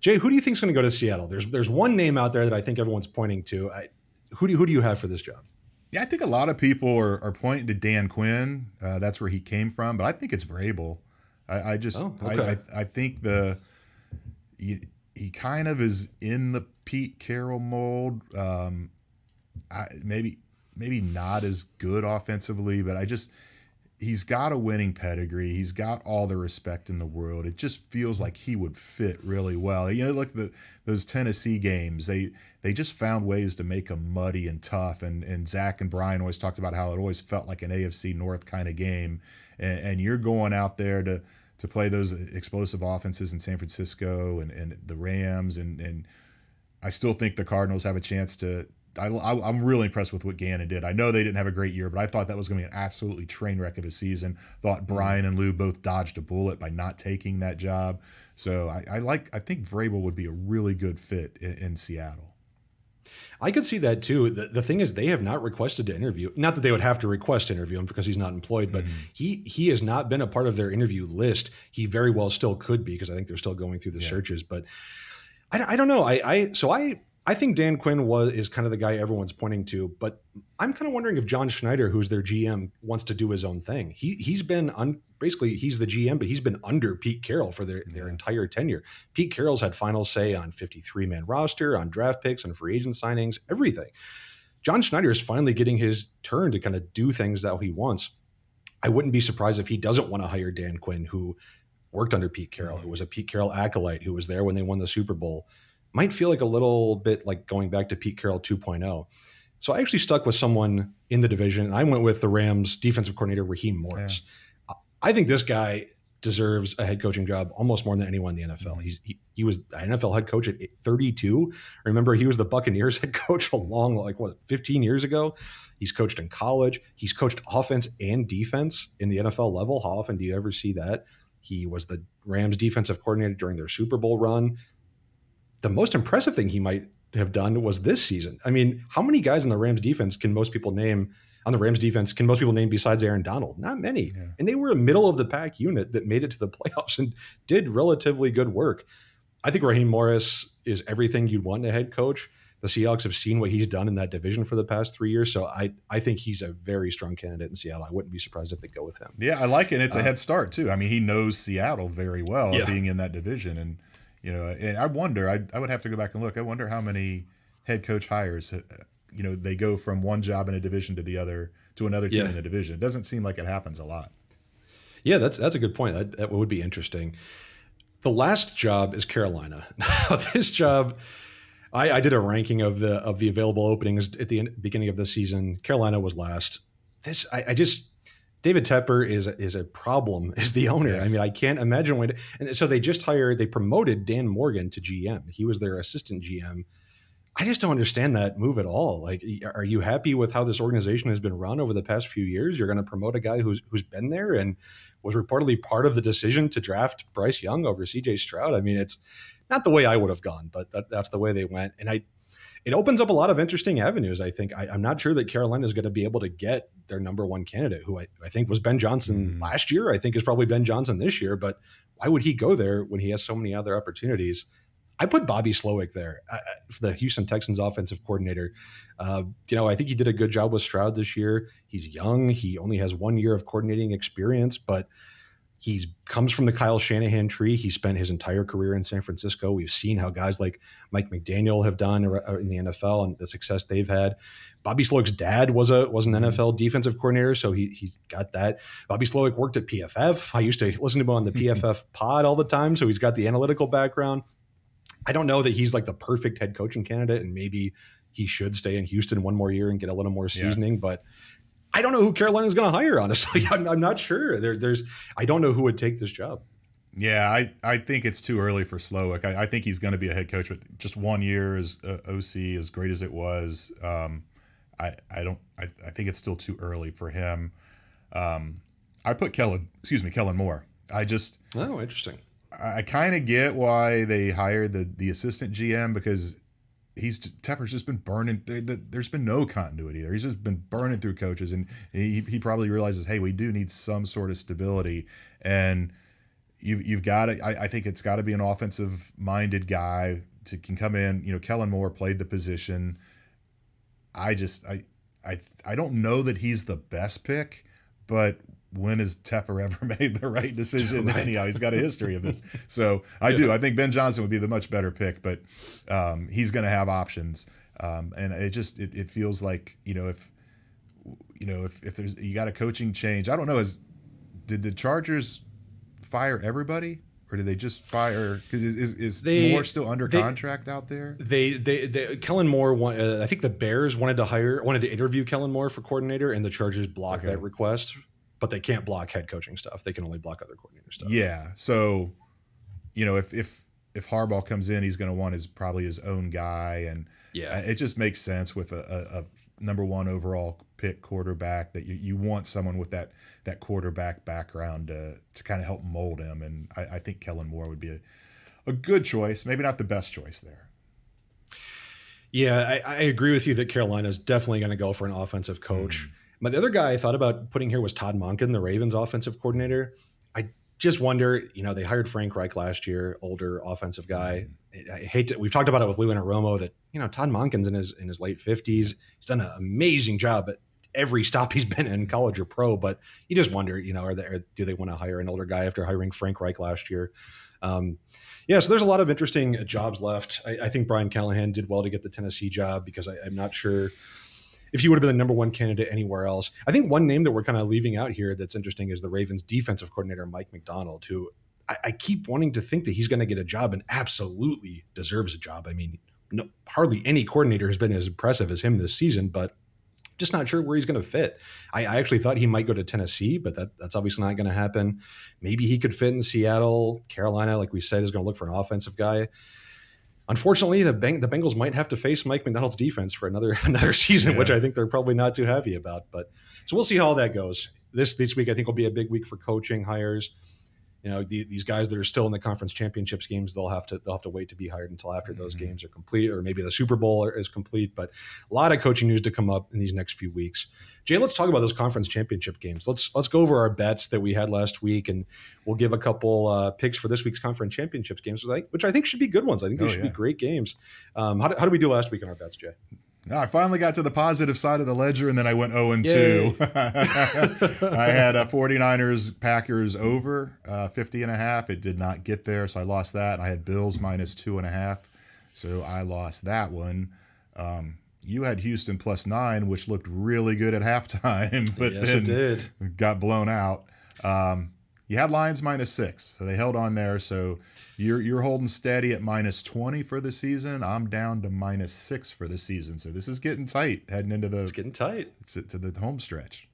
Jay, who do you think is going to go to Seattle? There's there's one name out there that I think everyone's pointing to. I, who do you, who do you have for this job? Yeah, I think a lot of people are, are pointing to Dan Quinn. Uh, that's where he came from, but I think it's Vrabel. I, I just oh, okay. I, I, I think the he, he kind of is in the Pete Carroll mold. Um, I, maybe maybe not as good offensively, but I just he's got a winning pedigree. He's got all the respect in the world. It just feels like he would fit really well. You know, look the those Tennessee games. They they just found ways to make them muddy and tough. And and Zac and Brian always talked about how it always felt like an AFC North kind of game. And, and you're going out there to to play those explosive offenses in San Francisco and, and the Rams and and I still think the Cardinals have a chance to I, am really impressed with what Gannon did. I know they didn't have a great year, but I thought that was going to be an absolutely train wreck of a season. Thought mm-hmm. Brian and Lou both dodged a bullet by not taking that job. So I, I like. I think Vrabel would be a really good fit in, in Seattle. I could see that too. The, the thing is, they have not requested to interview. Not that they would have to request to interview him because he's not employed, but mm-hmm. he he has not been a part of their interview list. He very well still could be because I think they're still going through the yeah. searches. But I, I don't know. I, I so I I think Dan Quinn was is kind of the guy everyone's pointing to, but I'm kind of wondering if John Schneider, who's their GM, wants to do his own thing. He he's been un, basically he's the GM, but he's been under Pete Carroll for their, their entire tenure. Pete Carroll's had final say on 53 man roster, on draft picks, on free agent signings, everything. John Schneider is finally getting his turn to kind of do things that he wants. I wouldn't be surprised if he doesn't want to hire Dan Quinn, who worked under Pete Carroll, who was a Pete Carroll acolyte, who was there when they won the Super Bowl might feel like a little bit like going back to Pete Carroll 2.0. So I actually stuck with someone in the division, and I went with the Rams defensive coordinator Raheem Morris. Yeah. I think this guy deserves a head coaching job almost more than anyone in the NFL. Mm-hmm. He's he, he was an NFL head coach at 32. Remember, he was the Buccaneers head coach a long, like what, 15 years ago. He's coached in college. He's coached offense and defense in the NFL level. How often do you ever see that? He was the Rams defensive coordinator during their Super Bowl run the most impressive thing he might have done was this season. I mean, how many guys in the Rams defense can most people name on the Rams defense can most people name besides Aaron Donald? Not many. Yeah. And they were a middle of the pack unit that made it to the playoffs and did relatively good work. I think Raheem Morris is everything you'd want in a head coach. The Seahawks have seen what he's done in that division for the past three years. So I, I think he's a very strong candidate in Seattle. I wouldn't be surprised if they go with him. Yeah, I like it. And it's a uh, head start too. I mean, he knows Seattle very well yeah. being in that division. And you know, and I wonder, I, I would have to go back and look. I wonder how many head coach hires, uh, you know, they go from one job in a division to the other to another team yeah. in the division. It doesn't seem like it happens a lot. Yeah, that's that's a good point. That, that would be interesting. The last job is Carolina. Now, this job, I, I, did a ranking of the of the available openings at the beginning of the season. Carolina was last. This I, I just David Tepper is is a problem as the owner. Yes. I mean, I can't imagine when. And so they just hired, they promoted Dan Morgan to GM. He was their assistant GM. I just don't understand that move at all. Like, are you happy with how this organization has been run over the past few years? You're going to promote a guy who's who's been there and was reportedly part of the decision to draft Bryce Young over C.J. Stroud. I mean, it's not the way I would have gone, but that, that's the way they went. And I it opens up a lot of interesting avenues. I think I, am not sure that Carolina is going to be able to get their number one candidate, who I, I think was Ben Johnson mm. last year. I think is probably Ben Johnson this year. But why would he go there when he has so many other opportunities? I put Bobby Slowik there, uh, the Houston Texans offensive coordinator. Uh, you know, I think he did a good job with Stroud this year. He's young. He only has one year of coordinating experience, but he comes from the Kyle Shanahan tree. He spent his entire career in San Francisco. We've seen how guys like Mike McDaniel have done in the NFL and the success they've had. Bobby Slowik's dad was a was an mm-hmm. NFL defensive coordinator, so he he's got that. Bobby Slowik worked at PFF. I used to listen to him on the PFF pod all the time, so he's got the analytical background. I don't know that he's like the perfect head coaching candidate, and maybe he should stay in Houston one more year and get a little more seasoning, yeah. but I don't know who Carolina's going to hire. Honestly, I'm, I'm not sure. There, there's I don't know who would take this job. Yeah, I, I think it's too early for Slowik. I, I think he's going to be a head coach, but just one year as uh, OC, as great as it was, um, I I don't I, I think it's still too early for him. Um, I put Kellen, excuse me, Kellen Moore. I just oh interesting. I, I kind of get why they hired the the assistant GM because he's Tepper's just been burning. There's been no continuity there. He's just been burning through coaches, and he he probably realizes, hey, we do need some sort of stability, and you you've got to. I, I think it's got to be an offensive minded guy to can come in. You know, Kellen Moore played the position. I just I I I don't know that he's the best pick, but when has Tepper ever made the right decision? right. Anyhow, he's got a history of this. So I yeah. do. I think Ben Johnson would be the much better pick, but um, he's going to have options. Um, and it just it, it feels like you know if you know if if there's you got a coaching change. I don't know. Is did the Chargers fire everybody? or did they just fire? Because is, is, is they, Moore still under they, contract out there? They, they, they Kellen Moore. uh, I think the Bears wanted to hire, wanted to interview Kellen Moore for coordinator, and the Chargers blocked okay. that request but they can't block head coaching stuff. They can only block other coordinator stuff. Yeah. So, you know, if if if Harbaugh comes in, he's going to want his probably his own guy, and yeah, it just makes sense with a, a, a, number one overall pick quarterback that you, you want someone with that that quarterback background to to kind of help mold him, and I, I think Kellen Moore would be a, a good choice, maybe not the best choice there. Yeah, I, I agree with you that Carolina is definitely going to go for an offensive coach. Mm. But the other guy I thought about putting here was Todd Monken, the Ravens offensive coordinator. I just wonder, you know, they hired Frank Reich last year, older offensive guy. Mm-hmm. I hate to, we've talked about it with Lou and Anarumo that, you know, Todd Monken's in his in his late 50s. He's done an amazing job at every stop he's been in college or pro, but you just wonder, you know, are they, are, do they want to hire an older guy after hiring Frank Reich last year? Um, yeah, so there's a lot of interesting jobs left. I, I, think Brian Callahan did well to get the Tennessee job because I, I'm not sure – if he would have been the number one candidate anywhere else. I think one name that we're kind of leaving out here that's interesting is the Ravens defensive coordinator, Mike Macdonald, who I, I keep wanting to think that he's going to get a job and absolutely deserves a job. I mean, no, hardly any coordinator has been as impressive as him this season, but just not sure where he's going to fit. I, I, actually thought he might go to Tennessee, but that, that's obviously not going to happen. Maybe he could fit in Seattle. Carolina, like we said, is going to look for an offensive guy unfortunately, the Beng- the Bengals might have to face Mike Macdonald's defense for another another season, yeah. which I think they're probably not too happy about. But so we'll see how that goes. This this week, I think will be a big week for coaching hires you know the, these guys that are still in the conference championships games they'll have to they'll have to wait to be hired until after those mm-hmm. games are complete or maybe the super bowl is complete but a lot of coaching news to come up in these next few weeks. Jay let's talk about those conference championship games. Let's let's go over our bets that we had last week and we'll give a couple uh, picks for this week's conference championships games which i think should be good ones. I think they oh, should yeah. be great games. Um, how, how did we do last week on our bets jay I finally got to the positive side of the ledger, and then I went 0 and 2. I had a 49ers Packers over uh, 50 and a half. It did not get there, so I lost that. I had Bills minus two and a half, so I lost that one. Um, you had Houston plus nine, which looked really good at halftime, but yes, then did. got blown out. Um, you had Lions minus six, so they held on there. So you're you're holding steady at minus 20 for the season. I'm down to minus six for the season. So this is getting tight heading into the It's getting tight. To, to the home stretch.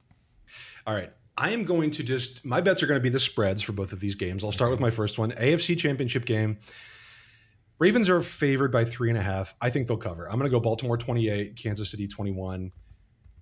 All right. I am going to just my bets are going to be the spreads for both of these games. I'll start with my first one. AFC championship game. Ravens are favored by three and a half. I think they'll cover. I'm going to go Baltimore 28, Kansas City 21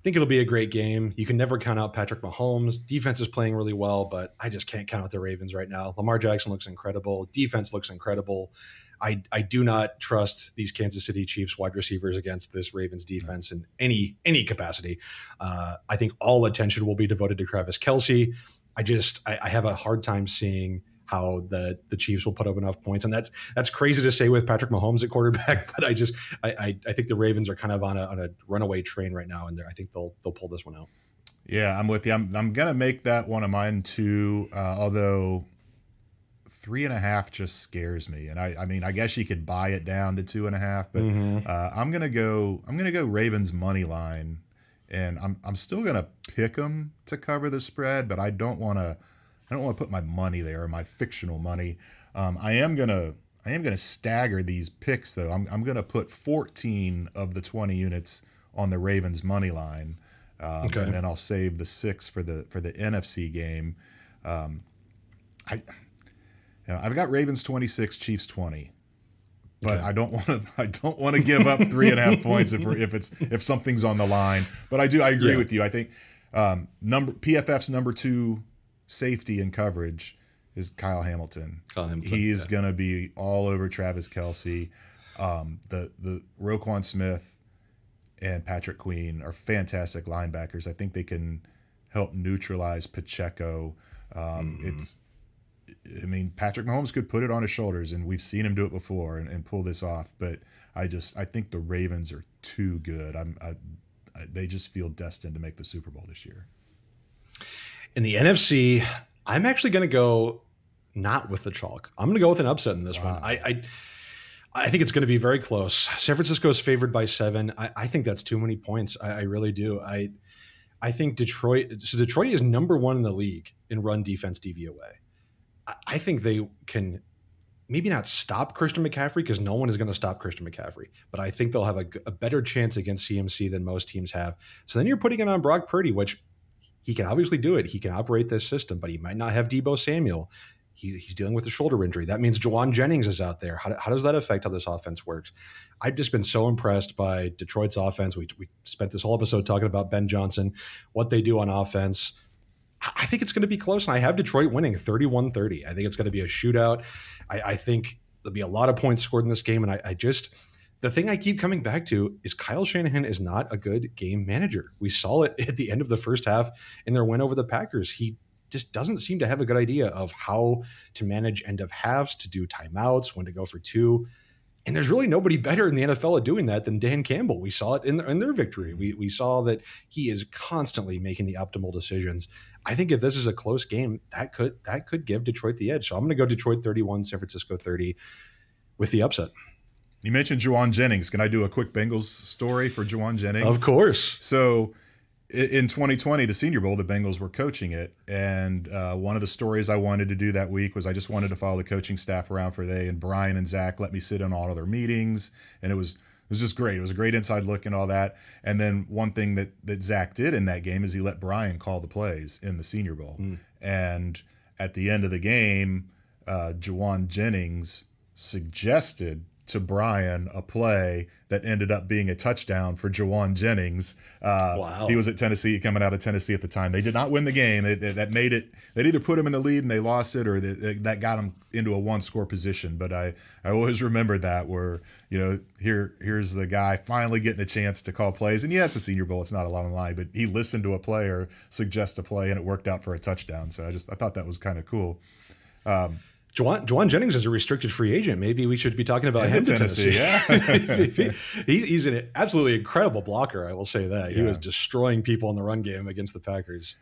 think it'll be a great game. You can never count out Patrick Mahomes. Defense is playing really well, but I just can't count out the Ravens right now. Lamar Jackson looks incredible. Defense looks incredible. I, I do not trust these Kansas City Chiefs wide receivers against this Ravens defense in any any capacity. Uh, I think all attention will be devoted to Travis Kelce. I just I, I have a hard time seeing how the the Chiefs will put up enough points, and that's that's crazy to say with Patrick Mahomes at quarterback. But I just I I, I think the Ravens are kind of on a on a runaway train right now, and I think they'll they'll pull this one out. Yeah, I'm with you. I'm I'm gonna make that one of mine too. Uh, although three and a half just scares me, and I I mean I guess you could buy it down to two and a half, but mm-hmm. uh, I'm gonna go I'm gonna go Ravens money line, and I'm I'm still gonna pick them to cover the spread, but I don't want to I don't want to put my money there, my fictional money. Um, I am gonna I am gonna stagger these picks though. I'm I'm gonna put 14 of the 20 units on the Ravens money line. Um, okay. And then I'll save the six for the for the NFC game. Um, I, you know, I've got Ravens twenty six, Chiefs twenty, but okay. I don't want to. I don't want to give up three and a half points if if it's if something's on the line. But I do. I agree yeah. with you. I think um, number PFF's number two safety and coverage is Kyle Hamilton. Kyle Hamilton he is yeah. going to be all over Travis Kelce. Um, the the Roquan Smith and Patrick Queen are fantastic linebackers. I think they can help neutralize Pacheco. Um, mm-hmm. It's, I mean, Patrick Mahomes could put it on his shoulders, and we've seen him do it before and, and pull this off. But I just, I think the Ravens are too good. I'm, I, I, they just feel destined to make the Super Bowl this year. In the NFC, I'm actually going to go not with the chalk. I'm going to go with an upset in this wow. one. I, I I think it's going to be very close. San Francisco is favored by seven. I, I think that's too many points. I, I, really do. I I think Detroit. So Detroit is number one in the league in run defense DVOA. I, I think they can maybe not stop Christian McCaffrey because no one is going to stop Christian McCaffrey, but I think they'll have a, a, better chance against CMC than most teams have. So then you're putting it on Brock Purdy, which he can obviously do it. He can operate this system, but he might not have Deebo Samuel he, he's dealing with a shoulder injury. That means Jauan Jennings is out there. How, how does that affect how this offense works? I've just been so impressed by Detroit's offense. We, we spent this whole episode talking about Ben Johnson, what they do on offense. I think it's going to be close, and I have Detroit winning 31 30. I think it's going to be a shootout. I, I, think there'll be a lot of points scored in this game, and I, I just the thing I keep coming back to is Kyle Shanahan is not a good game manager. We saw it at the end of the first half in their win over the Packers. He just doesn't seem to have a good idea of how to manage end of halves, to do timeouts, when to go for two. And there's really nobody better in the NFL at doing that than Dan Campbell. We saw it in, in their victory. We, we saw that he is constantly making the optimal decisions. I think if this is a close game, that could that could give Detroit the edge. So I'm going to go Detroit 31, San Francisco 30 with the upset. You mentioned Jauan Jennings. Can I do a quick Bengals story for Jauan Jennings? Of course. So in 2020, the Senior Bowl, the Bengals were coaching it, and uh, one of the stories I wanted to do that week was I just wanted to follow the coaching staff around for they and Brian and Zac let me sit in all of their meetings, and it was it was just great. It was a great inside look and all that. And then one thing that that Zac did in that game is he let Brian call the plays in the Senior Bowl, mm. and at the end of the game, uh, Jennings suggested to Brian a play that ended up being a touchdown for Jauan Jennings. Uh, wow. He was at Tennessee, coming out of Tennessee at the time. They did not win the game. They, they, that made it, they either put him in the lead and they lost it or they, that got him into a one score position. But I, I always remember that where, you know, here here's the guy finally getting a chance to call plays. And yeah, it's a senior bowl. It's not a lot of line, but he listened to a player suggest a play and it worked out for a touchdown. So I just, I thought that was kind of cool. Um, Jauan, Jauan Jennings is a restricted free agent. Maybe we should be talking about him to Tennessee. Tennessee. Yeah, he, he's an absolutely incredible blocker. I will say that he was destroying people in the run game against the Packers.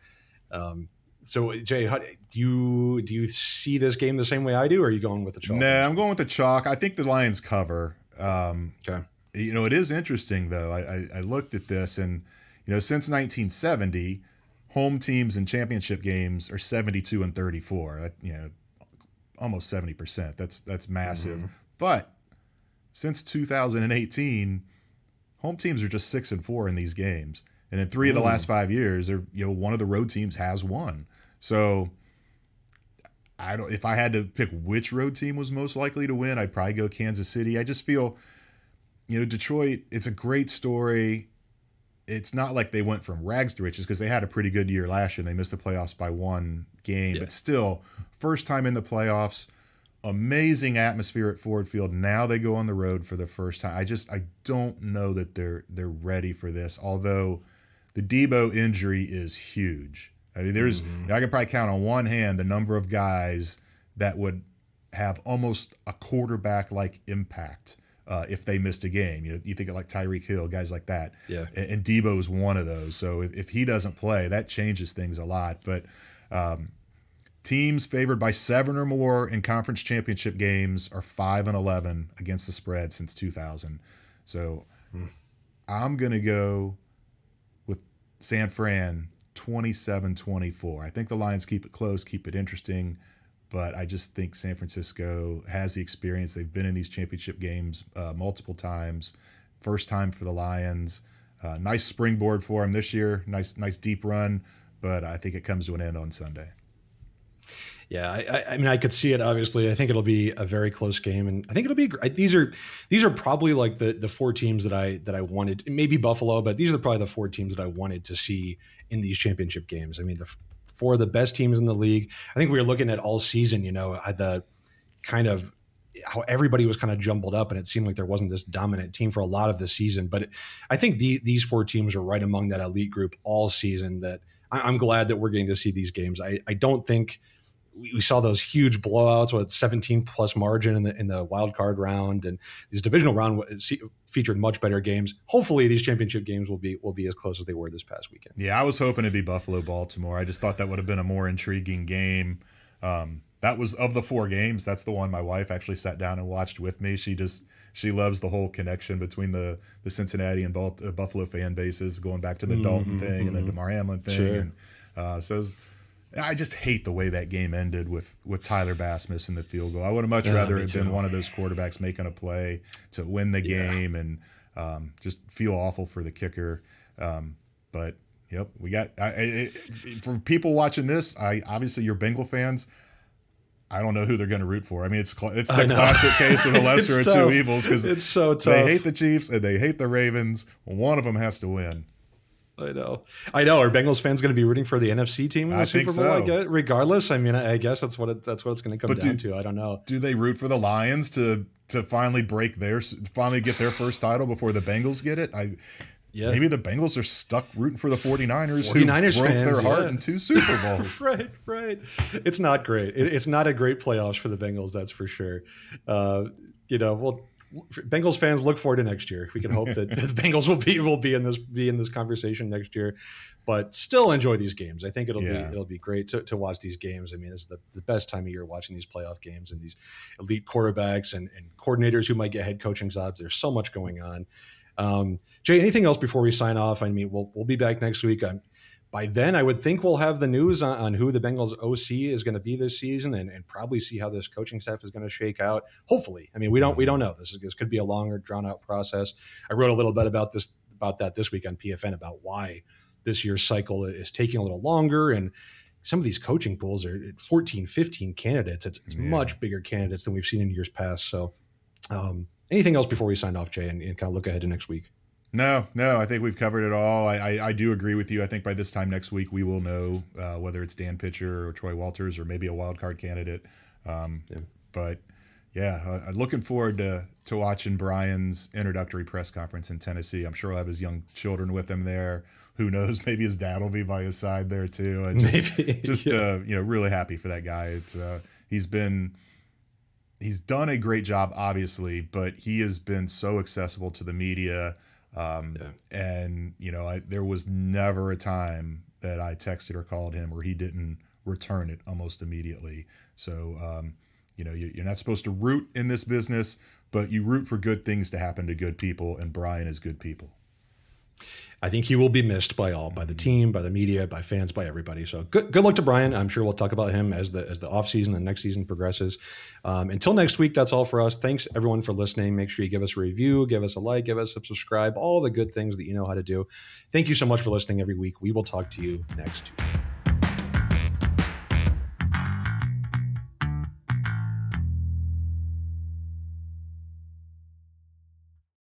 Um, so Jay, how, do you do you see this game the same way I do, or are you going with the chalk? Nah, I'm going with the chalk. I think the Lions cover. Um, okay. You know, it is interesting though. I, I, I looked at this, and you know, since 1970, home teams in championship games are 72 and 34. You know almost 70%. That's that's massive. Mm-hmm. But since 2018, home teams are just 6 and 4 in these games. And in 3 mm. of the last 5 years, they're, you know, one of the road teams has won. So I don't if I had to pick which road team was most likely to win, I'd probably go Kansas City. I just feel you know, Detroit, it's a great story it's not like they went from rags to riches because they had a pretty good year last year and they missed the playoffs by one game. Yeah. But still, first time in the playoffs, amazing atmosphere at Ford Field. Now they go on the road for the first time. I just I don't know that they're they're ready for this. Although the Deebo injury is huge. I mean, there's mm-hmm. I can probably count on one hand the number of guys that would have almost a quarterback like impact uh, if they missed a game. You, you think of like Tyreek Hill, guys like that. Yeah. And, and Deebo is one of those. So if, if, he doesn't play, that changes things a lot. But um, teams favored by seven or more in conference championship games are five and eleven against the spread since 2000. So hmm. I'm gonna go with San Fran 27-24. I think the Lions keep it close, keep it interesting but I just think San Francisco has the experience. They've been in these championship games uh, multiple times. First time for the Lions. Uh, nice springboard for them this year. Nice, nice deep run, but I think it comes to an end on Sunday. Yeah, I, I, mean, I could see it. Obviously, I think it'll be a very close game, and I think it'll be. These are these are probably like the the four teams that I that I wanted. Maybe Buffalo, but these are probably the four teams that I wanted to see in these championship games. I mean, the four of the best teams in the league. I think we were looking at all season, you know, the kind of how everybody was kind of jumbled up and it seemed like there wasn't this dominant team for a lot of the season. But I think the, these four teams are right among that elite group all season that I, am glad that we're getting to see these games. I, I don't think we, saw those huge blowouts with 17 plus margin in the in the wild card round, and these divisional round featured much better games. Hopefully, these championship games will be will be as close as they were this past weekend. Yeah, I was hoping it'd be Buffalo Baltimore. I just thought that would have been a more intriguing game. Um, that was of the four games. That's the one my wife actually sat down and watched with me. She just she loves the whole connection between the the Cincinnati and uh, Buffalo fan bases, going back to the mm-hmm, Dalton thing mm-hmm. and the mm-hmm. Hamlin thing. Sure. And, uh, so. Was, I just hate the way that game ended with with Tyler Bass missing the field goal. I would have much yeah, rather have been one of those quarterbacks making a play to win the game yeah. and um, just feel awful for the kicker. Um, but yep, we got I, it, for people watching this. I obviously you're Bengal fans. I don't know who they're going to root for. I mean, it's it's the classic case of the lesser of two evils because it's so tough. They hate the Chiefs and they hate the Ravens. One of them has to win. I know. I know. Are Bengals fans going to be rooting for the NFC team in the I Super Bowl? So. I guess, regardless. I mean, I guess that's what it, that's what it's going to come but down do, to. I don't know. Do they root for the Lions to to finally break their finally get their first title before the Bengals get it? I yeah. Maybe the Bengals are stuck rooting for the 49ers, 49ers who broke fans, their heart yeah. in two Super Bowls. right, right. It's not great. It, it's not a great playoffs for the Bengals, that's for sure. Uh, you know, well, Bengals fans look forward to next year. We can hope that the Bengals will be will be in this be in this conversation next year, but still enjoy these games. I think it'll yeah. be it'll be great to, to watch these games. I mean, it's the, the best time of year watching these playoff games and these elite quarterbacks and, and coordinators who might get head coaching jobs. There's so much going on. Um, Jay, anything else before we sign off? I mean, we'll we'll be back next week. I'm by then, I would think we'll have the news on, on who the Bengals OC is going to be this season, and, and, probably see how this coaching staff is going to shake out. Hopefully, I mean, we don't we don't know. This is, this could be a longer, drawn out process. I wrote a little bit about this about that this week on PFN about why this year's cycle is taking a little longer and some of these coaching pools are 14 15 candidates it's, it's yeah. much bigger candidates than we've seen in years past so um, anything else before we sign off jay and, and kind of look ahead to next week no, no, I think we've covered it all. I, I, I, do agree with you. I think by this time next week we will know uh, whether it's Dan Pitcher or Troy Walters or maybe a wild card candidate. Um, yeah. But yeah, uh, looking forward to to watching Brian's introductory press conference in Tennessee. I'm sure he'll have his young children with him there. Who knows? Maybe his dad will be by his side there too. Just, maybe, just yeah. uh, you know, really happy for that guy. It's uh, he's been he's done a great job, obviously, but he has been so accessible to the media um, yeah. And you know, I, there was never a time that I texted or called him where he didn't return it almost immediately. So, um, you know, you, you're not supposed to root in this business, but you root for good things to happen to good people, and Brian is good people. I think he will be missed by all, by the team, by the media, by fans, by everybody. So good, good luck to Brian. I'm sure we'll talk about him as the as the off season and next season progresses. Um, until next week, that's all for us. Thanks everyone for listening. Make sure you give us a review, give us a like, give us a subscribe, all the good things that you know how to do. Thank you so much for listening every week. We will talk to you next Tuesday.